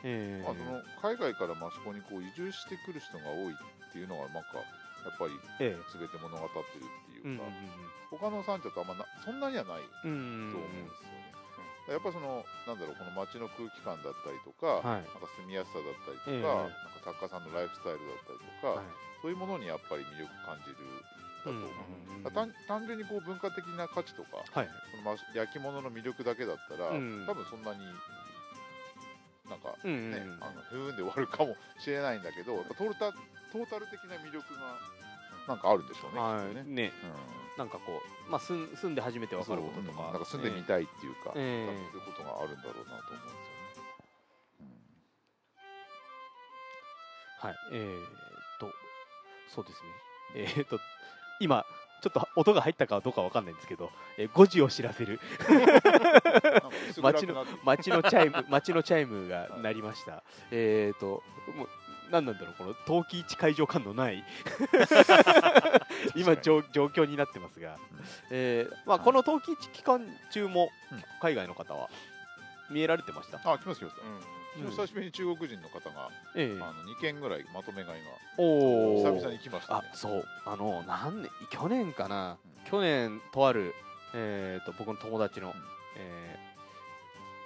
えー。まあ、その海外から益子にこう移住してくる人が多いっていうのがなんかやっぱりえ全て物語ってるっていうか、他の産地だとあんまなそんなにはないと思うんですよね。やっぱそのなんだろうこの街の空気感だったりとか、はい。なんか住みやすさだったりとか、ええ。なんか作家さんのライフスタイルだったりとか、はい。そういうものにやっぱり魅力感じるだと思う。単単純にこう文化的な価値とか、はいそのま焼き物の魅力だけだったら、うん。多分そんなになんかね、あのふーんで終わるかもしれないんだけどやっぱトータトータル的な魅力がなんかあるんでしょうね。はい。ね。ね。うん。なんかこう、まあ、住ん住んで初めて分かることとか、う。んなんか住んでみたいっていうか、ええ。多分そういうことがあるんだろうなと思うんですよね。はい、えー、っと、そうですね、えー、っと、今、ちょっと音が入ったかどうかわかんないんですけど、えー5時を知らせる。街の街のチャイム、街のチャイムが鳴りました。えー、っと、もう何なんだろう、この陶器市会場感のない 今状状況になってますが、えーまあ、この陶器市期間中もうん。海外の方は見えられてました？あ来ます来ます。うん。久しぶりに中国人の方が、ええ。あの2件ぐらいまとめ買いがおー。久々に来ましたあね。そう。あの何年去年かな、うん。去年とある、えー、と僕の友達の、ん。えー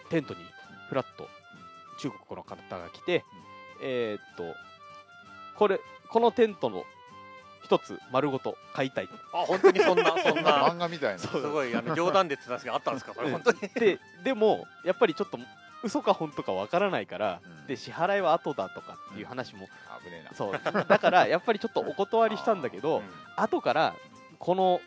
テントにフラッと中国の方が来て、えっ、とこれこのテントの一つ丸ごと買いたい。あ本当にそんな そんな。漫画みたいな。そすごいあの冗談でってたんですけどあったん。ですかそれ本当に。ででもやっぱりちょっと嘘か本当かわからないから、うん。で支払いは後だとかっていう話も、危ねえな。そう。だからやっぱりちょっとお断りしたんだけど、後からこの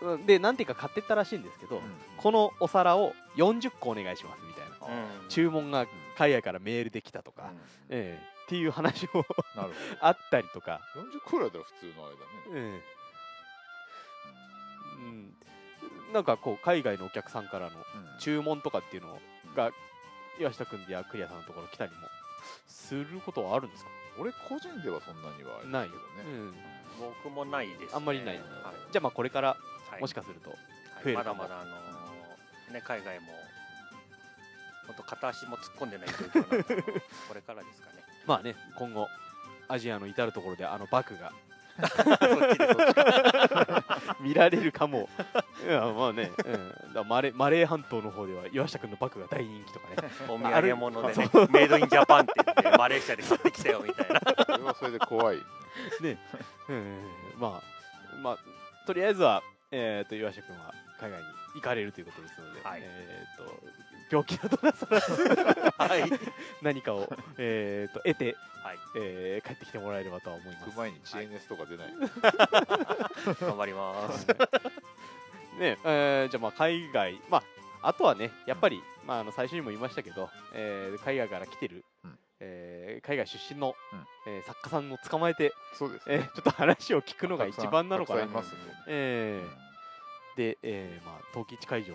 うんで何ていうか買ってったらしいんですけど、うん。このお皿を40個お願いしますみたいな。うん。注文が海外からメールできたとか、うん。ええっていう話もなる あったりとか、ほど。40個ぐらいだったら普通のあれだね。ええ。うん、なんかこう海外のお客さんからのうん。注文とかっていうのが岩下君やクリアさんのところ来たりもすることはあるんですか？俺個人ではそんなにはあれないだけどね。うん。僕もないですね。あんまりないはい。じゃあまあこれからはい。もしかすると、はい増えるかも。まだまだあのーね海外も片足も突っ込んでない状況なので これからですかね。まあね今後アジアの至る所であのバクが。見られるかも。いやまあね、うん、だマレマレー半島の方では岩下君のバクが大人気とかね。お土産物でね。そメイドインジャパンって言ってマレーシアで買ってきたよみたいな。それはそれで怖い。うん。まあまあとりあえずは、えー、と岩下君は海外に行かれるということですので、はい。えー、と病気などなさらず。はい。何かを、えー、と得て、はい。えー帰ってきてもらえればとは思います。前に GNS とか出ない。頑張ります。ねえーじゃあまあ海外、まあ、あとはねやっぱり、まあ、あの最初にも言いましたけど、えー海外から来てる、うん。えー海外出身の、うん。えー作家さんを捕まえて、そうです。ね。えーちょっと話を聞くのが一番なのかな。たくさんいますね。えー。で、えーまあ、冬季一会場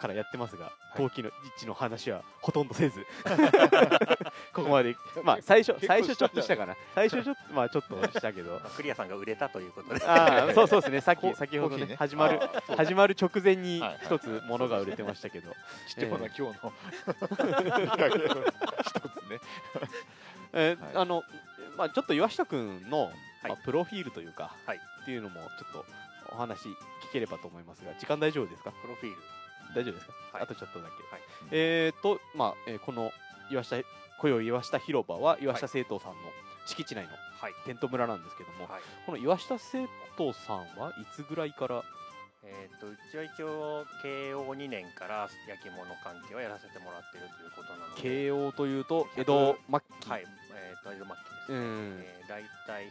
からやってますが、冬季の一の話はほとんどせず。ここまで、まあ、最初最初ちょっとしたかな。最初ちょっとまあちょっとしたけど。クリアさんが売れたということで。ああそうそうですね。さっコき先ほどねね。始まる始まる直前に一つものが売れてましたけど、貴重な今日の一つね。えーはい。あのまあちょっと岩下くんの、はい。まあ、プロフィールというか、はい。っていうのもちょっとお話聞ければと思いますが時間大丈夫ですか？プロフィール大丈夫ですか、はい。あとちょっとだけ、はい。えーとまあ、えーこの岩下今宵岩下広場は岩下製陶さんの敷地内のはい。テント村なんですけども、はい。この岩下製陶さんはいつぐらいから？えー、とうちは一応慶応2年から焼き物関係はやらせてもらってるということなので。慶応というと江戸末期、はい、えー、と江戸末期です、うん。えー、大体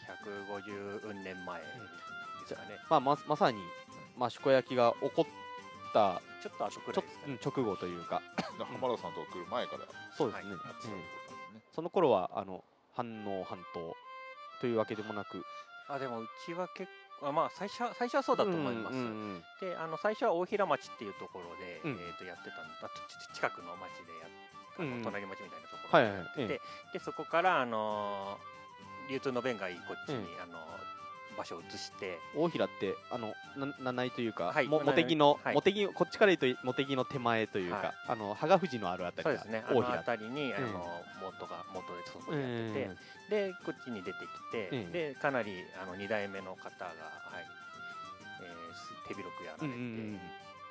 150年前ですかね。まあ、ままさに益子焼が起こったちょっと後くらちょいですかね。うん直後というか。浜田さんとか来る前から。そうですね、はい。やってたってことなんですね。その頃はあの反応半島というわけでもなく。あでもうちは結構あまあ最初は最初はそうだと思います、うんうんうん。であの最初は大平町っていうところで、うん。えー、とやってたんだ近くの町でやっあの、うん。隣町みたいなところはいでやってて、はいはい。えでそこから、あのー流通の便がいいこっちに、うん。あの場所を移して。大平ってあのな七井というか、はいも茂木の、はい。茂木こっちから言うと茂木の手前というか、はい。あの羽賀富士のあるあたりがそうですね。あの大平。辺りに、あのうん。元が元でそこうでやってて、ん。でこっちに出てきて、うん。でかなりあの2代目の方が、はいえーす手広くやらうんれて、うん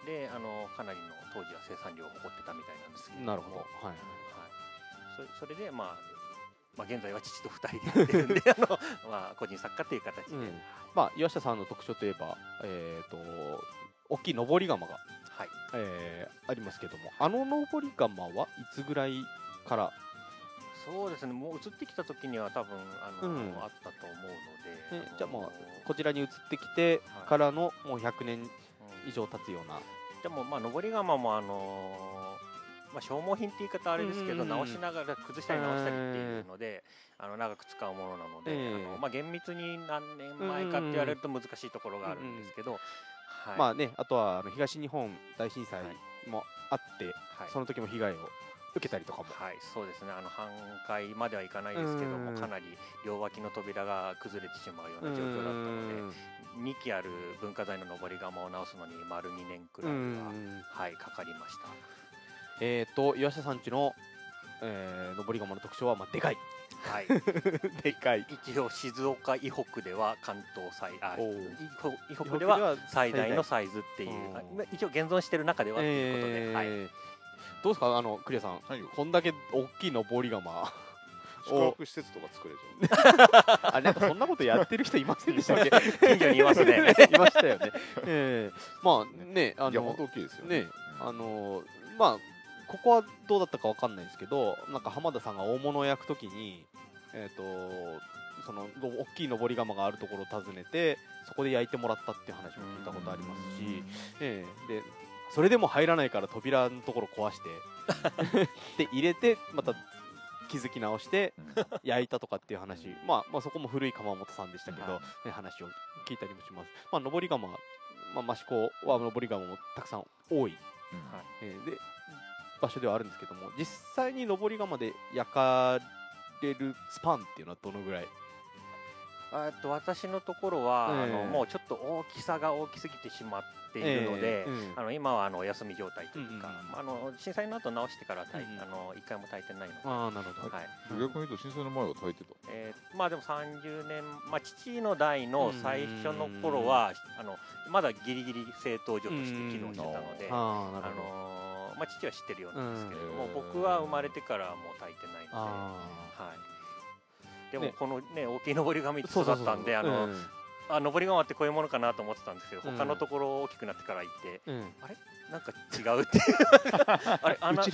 であのかなりの当時は生産量を誇ってたみたいなんですけうんれども。なるほど。はい。はい、そそれで、まあ、まあ現在は父と2人でやってるんであの、まあ、個人作家っていう形で、うん。まあ岩下さんの特徴といえばえっ、と大きい登り窯が、はい、えーありますけどもあの登り窯はいつぐらいから？そうですね。もう移ってきた時には多分あの、うん。あったと思うので、じゃあまあこちらに移ってきてからのもう100年うん。以上経つような、でもまあ登り窯もあのまあ、消耗品って言い方あれですけど、直しながら崩したり直したりっていうので、あの長く使うものなので、ええ。あのまあ、厳密に何年前かって言われると難しいところがあるんですけど、はい。まあねあとはあの東日本大震災もあって、はい。その時も被害を受けたりとかも、はい、そうですね。あの半壊まではいかないですけども、うんかなり両脇の扉が崩れてしまうような状況だったので、2基ある文化財の登り窯を直すのに丸2年くうらいは、ん。はい、かかりました。えっ、と岩下さんちの、えー、登り窯の特徴はまあでかい。はい、でかい。一応静岡以北では関東最あ以北以北では最大のサイズっていう一応現存してる中ではっていうことで、はい、えー。どうですか？あのクリアさん。はい。よこんだけ大きい登り窯。宿泊施設とか作れちゃう。あなんかそんなことやってる人いませんでしたっけ？近所にいますね。いましたよね、えー。まあねあいや本当の大きいですよね。うんあのまあここはどうだったかわかんないですけどなんか浜田さんが大物を焼くときにえっ、とその大きい登り窯があるところを訪ねてそこで焼いてもらったっていう話も聞いたことありますし、ええ。でそれでも入らないから扉のところ壊して で入れてまた築き直してうん。焼いたとかっていう話、まあ、まあそこも古い窯元さんでしたけど、話を聞いたりもします、まあ、登り窯、まあ、益子は登り窯もたくさん多い、うん。はいえ。ーで場所ではあるんですけども実際に登り窯で焼かれるスパンっていうのはどのぐらい？えっと私のところは、ええ。あのもうちょっと大きさが大きすぎてしまっているので、えーうんあの今はあのお休み状態というか、うんうんあの震災の後直してから炊い、うんうん。あの一回も炊いてないので、ああなるほど、はい。逆に言うと震災の前は炊いてた？えーまあでも30年、まあ、父の代の最初の頃はあのまだギリギリ正当所として機能してたので、あああなるほど、まあ、父は知ってるようなんですけれども、うん。僕は生まれてからはもう炊いてないので。あはい。でもねこのね大きい登り窯あ育ったんであの、うんあ登り窯ってこういうものかなと思ってたんですけど、うん。他のところ大きくなってから行ってうん。なんか違うってあれ？穴うち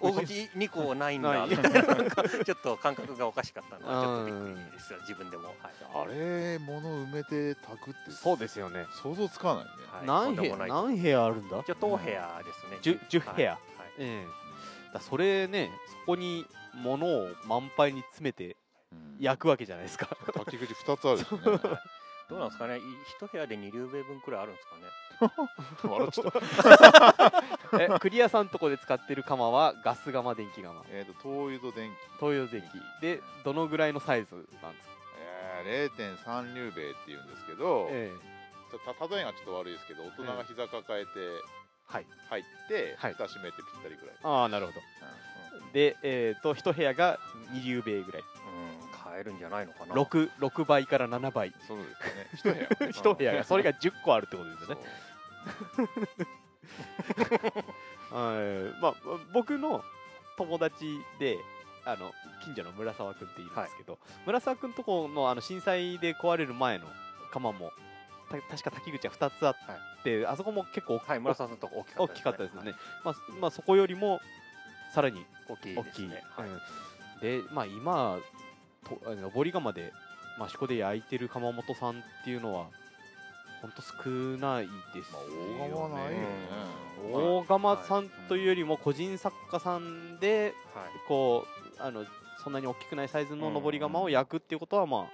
大口2個ないんだ。みたいななんかちょっと感覚がおかしかったのはちょっとびっくりですよ自分でも、はい。あれ物埋めて炊くってそうですよね。想像つかないね。はい。何部屋？何部屋あるんだ？一応当部屋ですね。じゅ10部屋。はい。ええだそれねそこに物を満杯に詰めてうん。焼くわけじゃないですか。炊き口2つあるしね どうなんですかね？い一部屋で2両米分くらいあるんですかね？笑っちゃった。えクリアさんとこで使ってる窯はガス窯電気窯えっと灯油と電気。東洋電気。でどのぐらいのサイズなんですか？えー0.3流米っていうんですけど、えちょた例えがちょっと悪いですけど大人が膝抱えてはい。入って、はい。蓋閉めてぴったりぐらい、ああなるほど。でえっ、と一部屋が2流米ぐらい。うん買えるんじゃないのかな。6, 6倍から7倍。そうですね。一部屋。一部屋がそれが10個あるってことですよね。はい。まあ僕の友達であの近所の村沢君っているんですけど、村沢君とこのあの震災で壊れる前の窯もた確か滝口は2つあって、あそこも結構大き,、はい村沢さんのとこ大きかったですよね、まあまあ、そこよりもさらに大きい大きい、ですねでまあ今とあの登り窯で益子で焼いてる窯元さんっていうのは本当少ないですまあよね、大釜はないよね。大釜さんというよりも個人作家さんではい。こうあのそんなに大きくないサイズの登り窯を焼くっていうことはまあうん。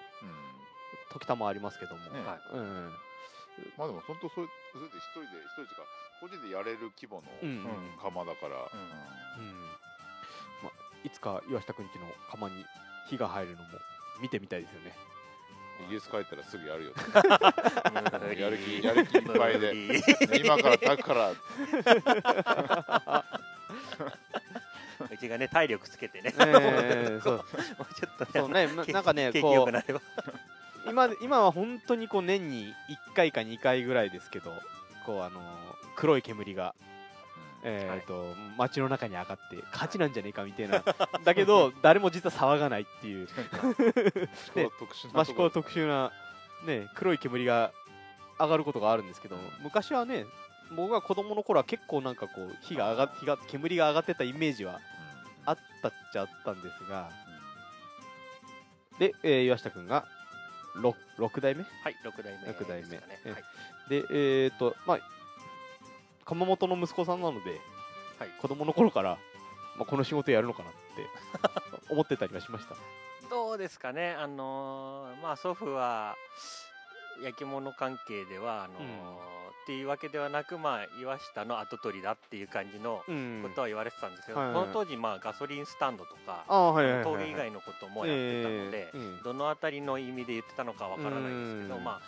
時たまありますけども、ね。はい。うん。まあでも本当それそれで一人で一人か個人でやれる規模のうん。うん。うん釜だから、うん。まあ、いつか岩下くんちの釜に火が入るのも見てみたいですよね。イギリス帰ったらすぐやるよ、やる気やる気いっぱいで。今から炊くから。うちがね体力つけてね。ええ そう。もうちょっとねそうねなんかねこう今今は本当にこう年に1回か2回ぐらいですけどこうあの黒い煙がえーと街の中に上がって火事なんじゃねえかみたいな。だけど誰も実は騒がないっていう。ね、特殊な益子は特殊な、ね、黒い煙が上がることがあるんですけど昔はね僕が子供の頃は結構なんかこう火が上が火が煙が上がってたイメージはあったっちゃあったんですが。で、えー岩下君が 6, 6代目？はい6代目六代目。はい。でえっ、とまあ窯元の息子さんなのではい。子供の頃から、まあ、この仕事やるのかなって 思ってたりはしました。どうですかね？あのーまあ祖父は焼き物関係ではあのーうん。っていうわけではなくまあ岩下の跡取りだっていう感じのうん。ことは言われてたんですけど、はいはいはい。この当時まあガソリンスタンドとか峠以外のこともやってたので、えーうん。どの辺りの意味で言ってたのかわからないですけど、うん。まあ、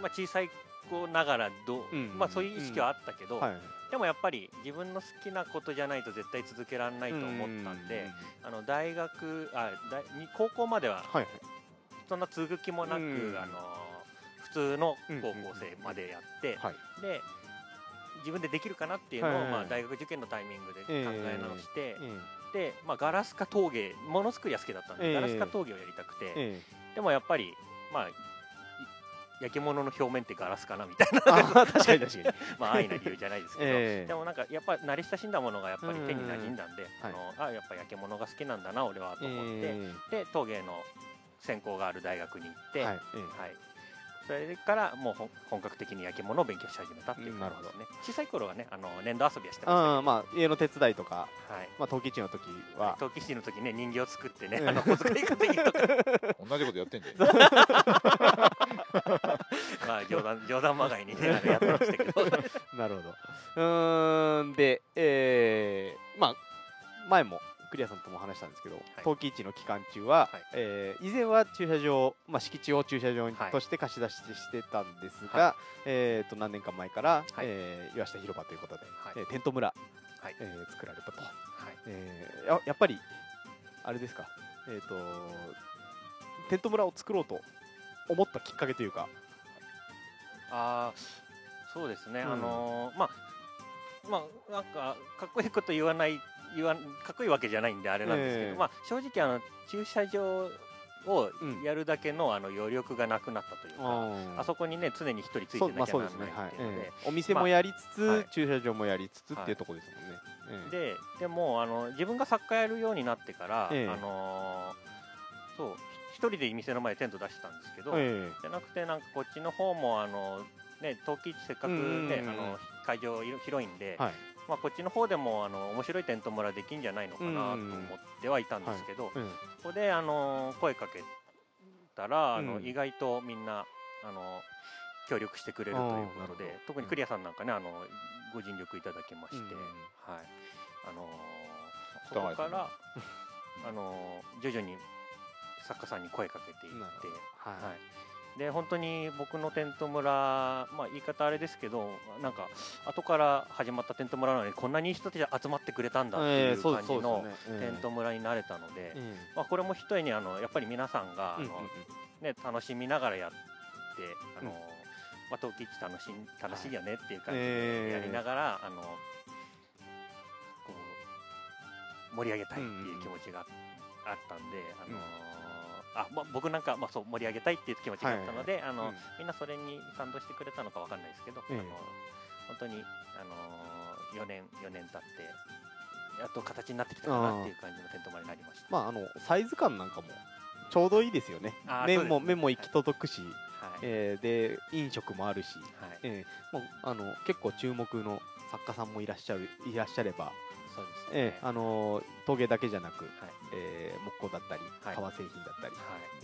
まあ小さい子ながらどう、うんまあそういう意識はあったけど、はい。でもやっぱり自分の好きなことじゃないと絶対続けられないと思ったんで、あの大学あ大に高校まではそんな続く気もなく、うんあの普通の高校生までやって、はい。で自分でできるかなっていうのを、はい。まあ、大学受験のタイミングで考え直して、えで、まあ、ガラスか陶芸ものづくりは好きだったんで、ええ。ガラスか陶芸をやりたくて、ええ。でもやっぱりまあい焼き物の表面ってガラスかなみたいな。あ 確かに確かに。まあ安易な理由じゃないですけど、ええ。でもなんかやっぱ慣れ親しんだものがやっぱり手に馴染んだんで、うんあのあやっぱ焼き物が好きなんだな俺はと思って、えで陶芸の専攻がある大学に行って、えははい。いえそれからもう本格的に焼き物を勉強し始めたっていう感じですね。小さい頃はねあの粘土遊びはしてえああましまあ家の手伝いとか、たけど、はい。まあ、陶器市の時は。陶器師の時ね人形を作ってね、うんあの小遣い稼ぎとか。同じことやってんじゃん まあ冗談冗談まがいにねあのやってましたけど。なるほど。うーんでえー、まあ前もクリアさんとも話したんですけど、陶器市の期間中は、はい。えー以前は駐車場、まあ、敷地を駐車場はい。として貸し出ししてたんですが、はえー、と何年か前から、はい。えー岩下広場ということで、はい。えーテント村、はい。えー作られたと、はい。えーややっぱりあれですか、えー、とテント村を作ろうと思ったきっかけというか、ああそうですね、うん。あのーまあまあなんかかっこいいこと言わない言わんかっこいいわけじゃないんであれなんですけど、ええ。まあ正直あの駐車場をうん。やるだけのあの余力がなくなったというか、あそこにね常に一人ついてなきゃならないっていうので、ええ。お店もやりつつ、はい。駐車場もやりつつっていうところですもんね、ええ。ででもあの自分が作家やるようになってから、ええ。あのーそう一人で店の前でテント出してたんですけど、えじゃなくてなんかこっちの方もあのね陶器市せっかくね、あの会場広いんで、えはい。まあ、こっちの方でもあの面白いテント村できんじゃないのかなと思ってはい。たんですけど、うんここであの声かけたらあの、うん意外とみんなあの協力してくれるとい。うことでど特にクリアさんなんかねあのご尽力い。ただきまして、うんはい。あのそ高い。ですねこから、あの徐々に作家さんに声かけていって。はい。はい、で本当に僕のテント村、まあ、言い方あれですけどなんか後から始まったテント村なのにこんなにいい人たち集まってくれたんだっていう感じのテント村になれたので、ええまあ、これもひとえにあのやっぱり皆さんがあの、うんうんうん。ね、楽しみながらやってあの、うん。まあ、陶器市楽しい楽しいよねっていう感じええ。でやりながら、あのこう盛り上げたいっていう気持ちがあったんで、あのあまあ、僕なんか、まあ、そう盛り上げたいっていう気持ちがあったので、あのうん。みんなそれに賛同してくれたのかわかんないですけど、ええ。あの本当に、あの4年4年経ってやっと形になってきたかなっていう感じのテント村になりました。まああのサイズ感なんかもちょうどいいですよね。あー面もそうですね。面も行き届くし、はい。えーで飲食もあるし、はい。えーもうあの結構注目の作家さんもいらっしゃるいらっしゃれば、そうですね。えーあのー陶芸だけじゃなく、はい。えー木工だったりはい。革製品だったり、はい。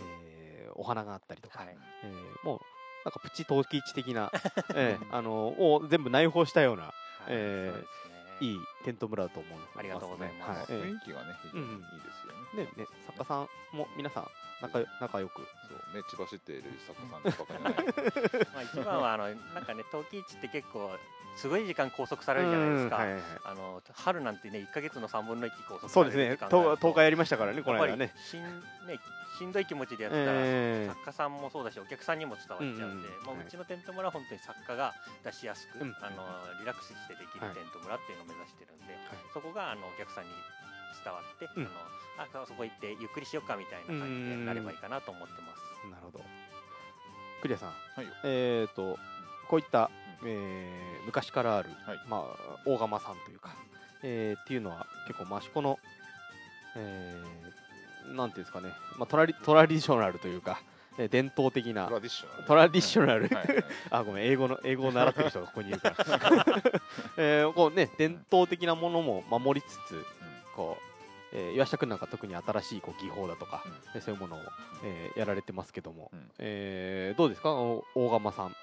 えーお花があったりとか、はい。えーもうなんかプチ陶器市的な、えーあのーを全部内包したようなはいえーね。いいテント村だと思います、ありがとうございます。はい。え雰囲気がね非常にいいですよね、ーねね作家さんも皆さん仲よ仲良く。そう目血走っている作家さんばかりじゃないまあ一番はあのなんかね陶器市って結構すごい時間拘束されるじゃないですか、うんはいはいはい。あの春なんてね1か月の3分の1拘束さそうですねれる時間があると10日やりましたからねこの間やっぱりねしんねしんどい気持ちでやってたら、え作家さんもそうだしお客さんにも伝わっちゃうんで、うんうんまあ、はいうちのテント村は本当に作家が出しやすく、うん。あのリラックスしてできるはい。テント村っていうのを目指してるんで、そこがあのお客さんに伝わって、うん。あのあそこ行ってゆっくりしようかみたいな感じになればいいかなと思ってます。なるほど。クリアさん。はいよ。えー、とこういった、えー昔からある、はい。まあ、大釜さんというか、えーっていうのは結構益子の、えーなんていうんですかね、まあ、トラリトラディショナルというか、えー伝統的な。トラディショナル。あごめん英語の英語を習ってる人がここにいるから、えーこうね伝統的なものも守りつつこう、えー岩下君なんか特に新しいこう技法だとか、えーそういうものを、えーやられてますけども、うん。えーどうですか？お大釜さん。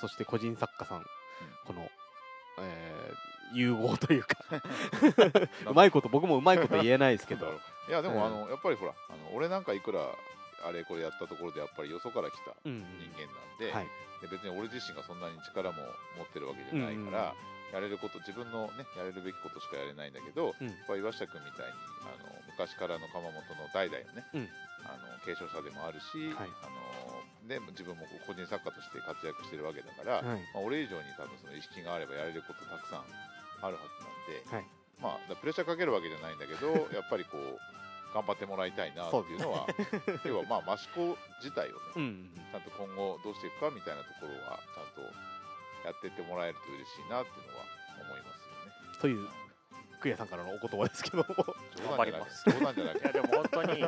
そして個人作家さん、この、えー融合というか。うまいこと僕もうまいこと言えないですけど。いやでも、うん。あのやっぱりほらあの俺なんかいくらあれこれやったところでやっぱりよそから来たうん人間なんで,、はい。で別に俺自身がそんなに力も持ってるわけじゃないから、やれること自分のねやれるべきことしかやれないんだけど、うん。やっぱ岩下君みたいにあの昔からの窯元の代々のね、うん。あの継承者でもあるし、はい。あので自分も個人作家として活躍してるわけだから、はい。まあ、俺以上に多分その意識があればやれることたくさんあるはずなんで、はい。まあ、プレッシャーかけるわけじゃないんだけどやっぱりこう頑張ってもらいたいなっていうのは 要はまあ益子自体をね、うんちゃんと今後どうしていくかみたいなところはちゃんとやっていってもらえると嬉しいなっていうのは思いますというクリアさんからのお言葉ですけども。よね。頑張ります。冗談じゃなくいやでも本当に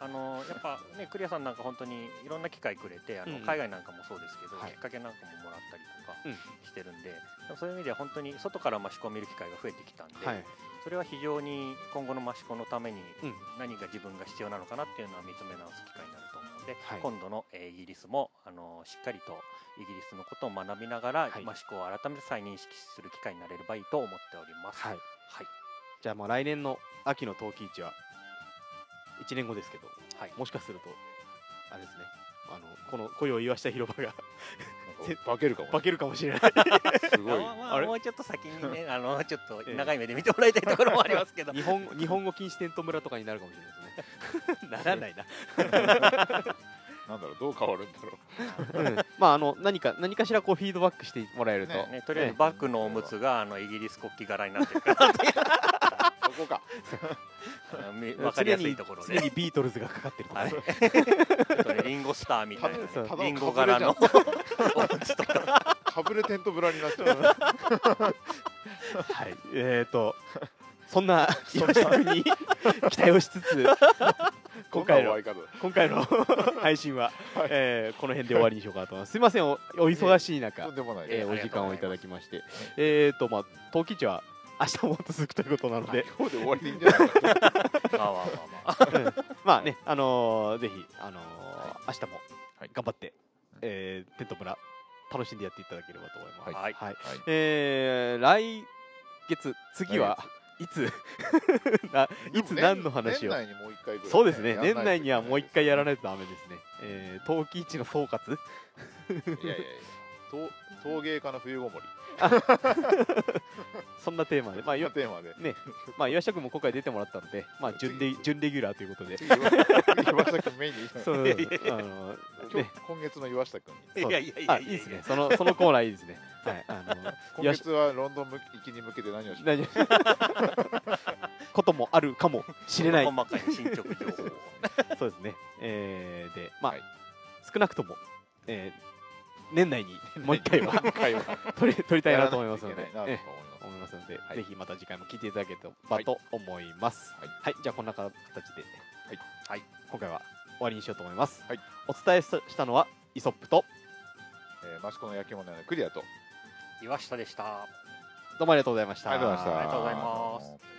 あのやっぱねクリアさんなんか本当にいろんな機会くれてあの、うん。海外なんかもそうですけど、はい。きっかけなんかももらったりとかうん。してるんで、でもそういう意味では本当に外から益子を見る機会が増えてきたんで、はいそれは非常に今後の益子のためにうん。何が自分が必要なのかなっていうのは見つめ直す機会になると思うので、はい。今度の、えーイギリスもあのしっかりとイギリスのことを学びながら、はい。益子を改めて再認識する機会になれればいいと思っております。はい。はい。じゃあまあ来年の秋の陶器市は1年後ですけどはい。もしかするとあれですね。あのこの声を言わした広場が 化けるかも、化けるかもしれない。すごい。まあまあれ？あもうちょっと先にね、あのちょっとええ長い目で見てもらいたいところもありますけど、日本日本語禁止テント村とかになるかもしれないですね。ならないな。なんだろうどう変わるんだろう。うん。まああの何か何かしらこうフィードバックしてもらえると、ねね、とりあえずバッグのおむつがあのイギリス国旗柄になってるからこか。わかりやすいところで。常に常にビートルズがかかってるとかはい。ね、リンゴスターみたいなね、リンゴ柄の。おむつと。かかぶれテントブラになっちゃう。はい。えーとそんな岩下君に期待をしつつ今回の今回の配信は、はい。えーこの辺で終わりにしようかなと思います。すいませんおお忙しい中、とんでもない。えーお時間をいただきまして。えーとまあ陶器市は明日も続くということなので、今日で終わりでいいんじゃないかな。まあまあまあまあ。うん。まあね、あのーぜひ、あのー明日もはい。頑張って、えーテント村楽しんでやっていただければと思います。はい。はい。はい。えー来月次は、い、つ ないつ何の話を？そうですね。年内にはもう一回やらないとダメですね、えー、陶器市の総括？いやいやいや。陶陶芸家の冬ごもり。そんなテーマで、まあ、よ今テーマで。ね。まあ、岩下君も今回出てもらったので、まあ、準レ次準レギュラーということで、次岩下君メインでいい そう あの今ね。日今月の岩下君いやいやいやあいいですね。そのそのコーナーいいですね。はいあの今月はロンドン行きに向けて何をし大丈夫こともあるかもしれない。細かい進捗情報を。そうですね、えーでまあ、はい。少なくとも、えー年内に もう一回は 取り取りたいなと思いますので思いますので、はい。ぜひまた次回も聞いていただければと思います。はい。はい、じゃあこんな形で、はい。はい、今回は終わりにしようと思います、はい。お伝えしたのはイソップとえー、益子の焼き物屋のクリアと岩下でした。どうもありがとうございました。ありがとうございました。ありがとうございます